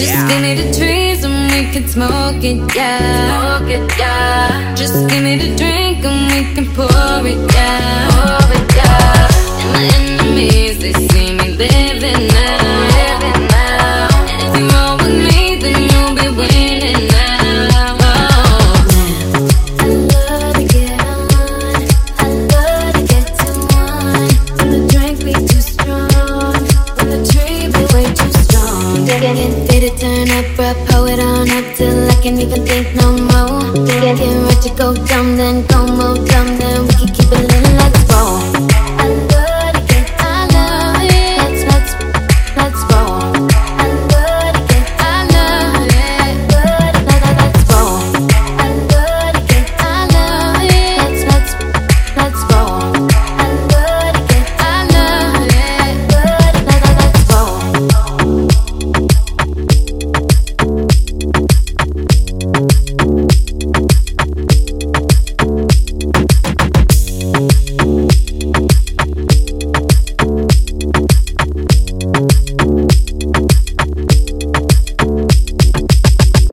Just give me the trees and we can smoke it, yeah. Smoke it, yeah. Just give me the drink and we can pour strong. Get fit to turn up, rap, poet on up till I can't even think no more. Get ready to go dumb, then go more